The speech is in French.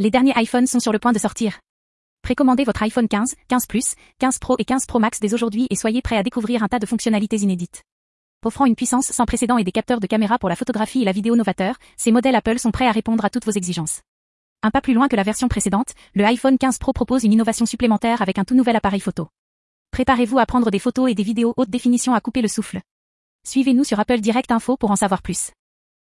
Les derniers iPhones sont sur le point de sortir. Précommandez votre iPhone 15, 15 Plus, 15 Pro et 15 Pro Max dès aujourd'hui et soyez prêts à découvrir un tas de fonctionnalités inédites. Offrant une puissance sans précédent et des capteurs de caméra pour la photographie et la vidéo novateurs, ces modèles Apple sont prêts à répondre à toutes vos exigences. Un pas plus loin que la version précédente, le iPhone 15 Pro propose une innovation supplémentaire avec un tout nouvel appareil photo. Préparez-vous à prendre des photos et des vidéos haute définition à couper le souffle. Suivez-nous sur Apple Direct Info pour en savoir plus.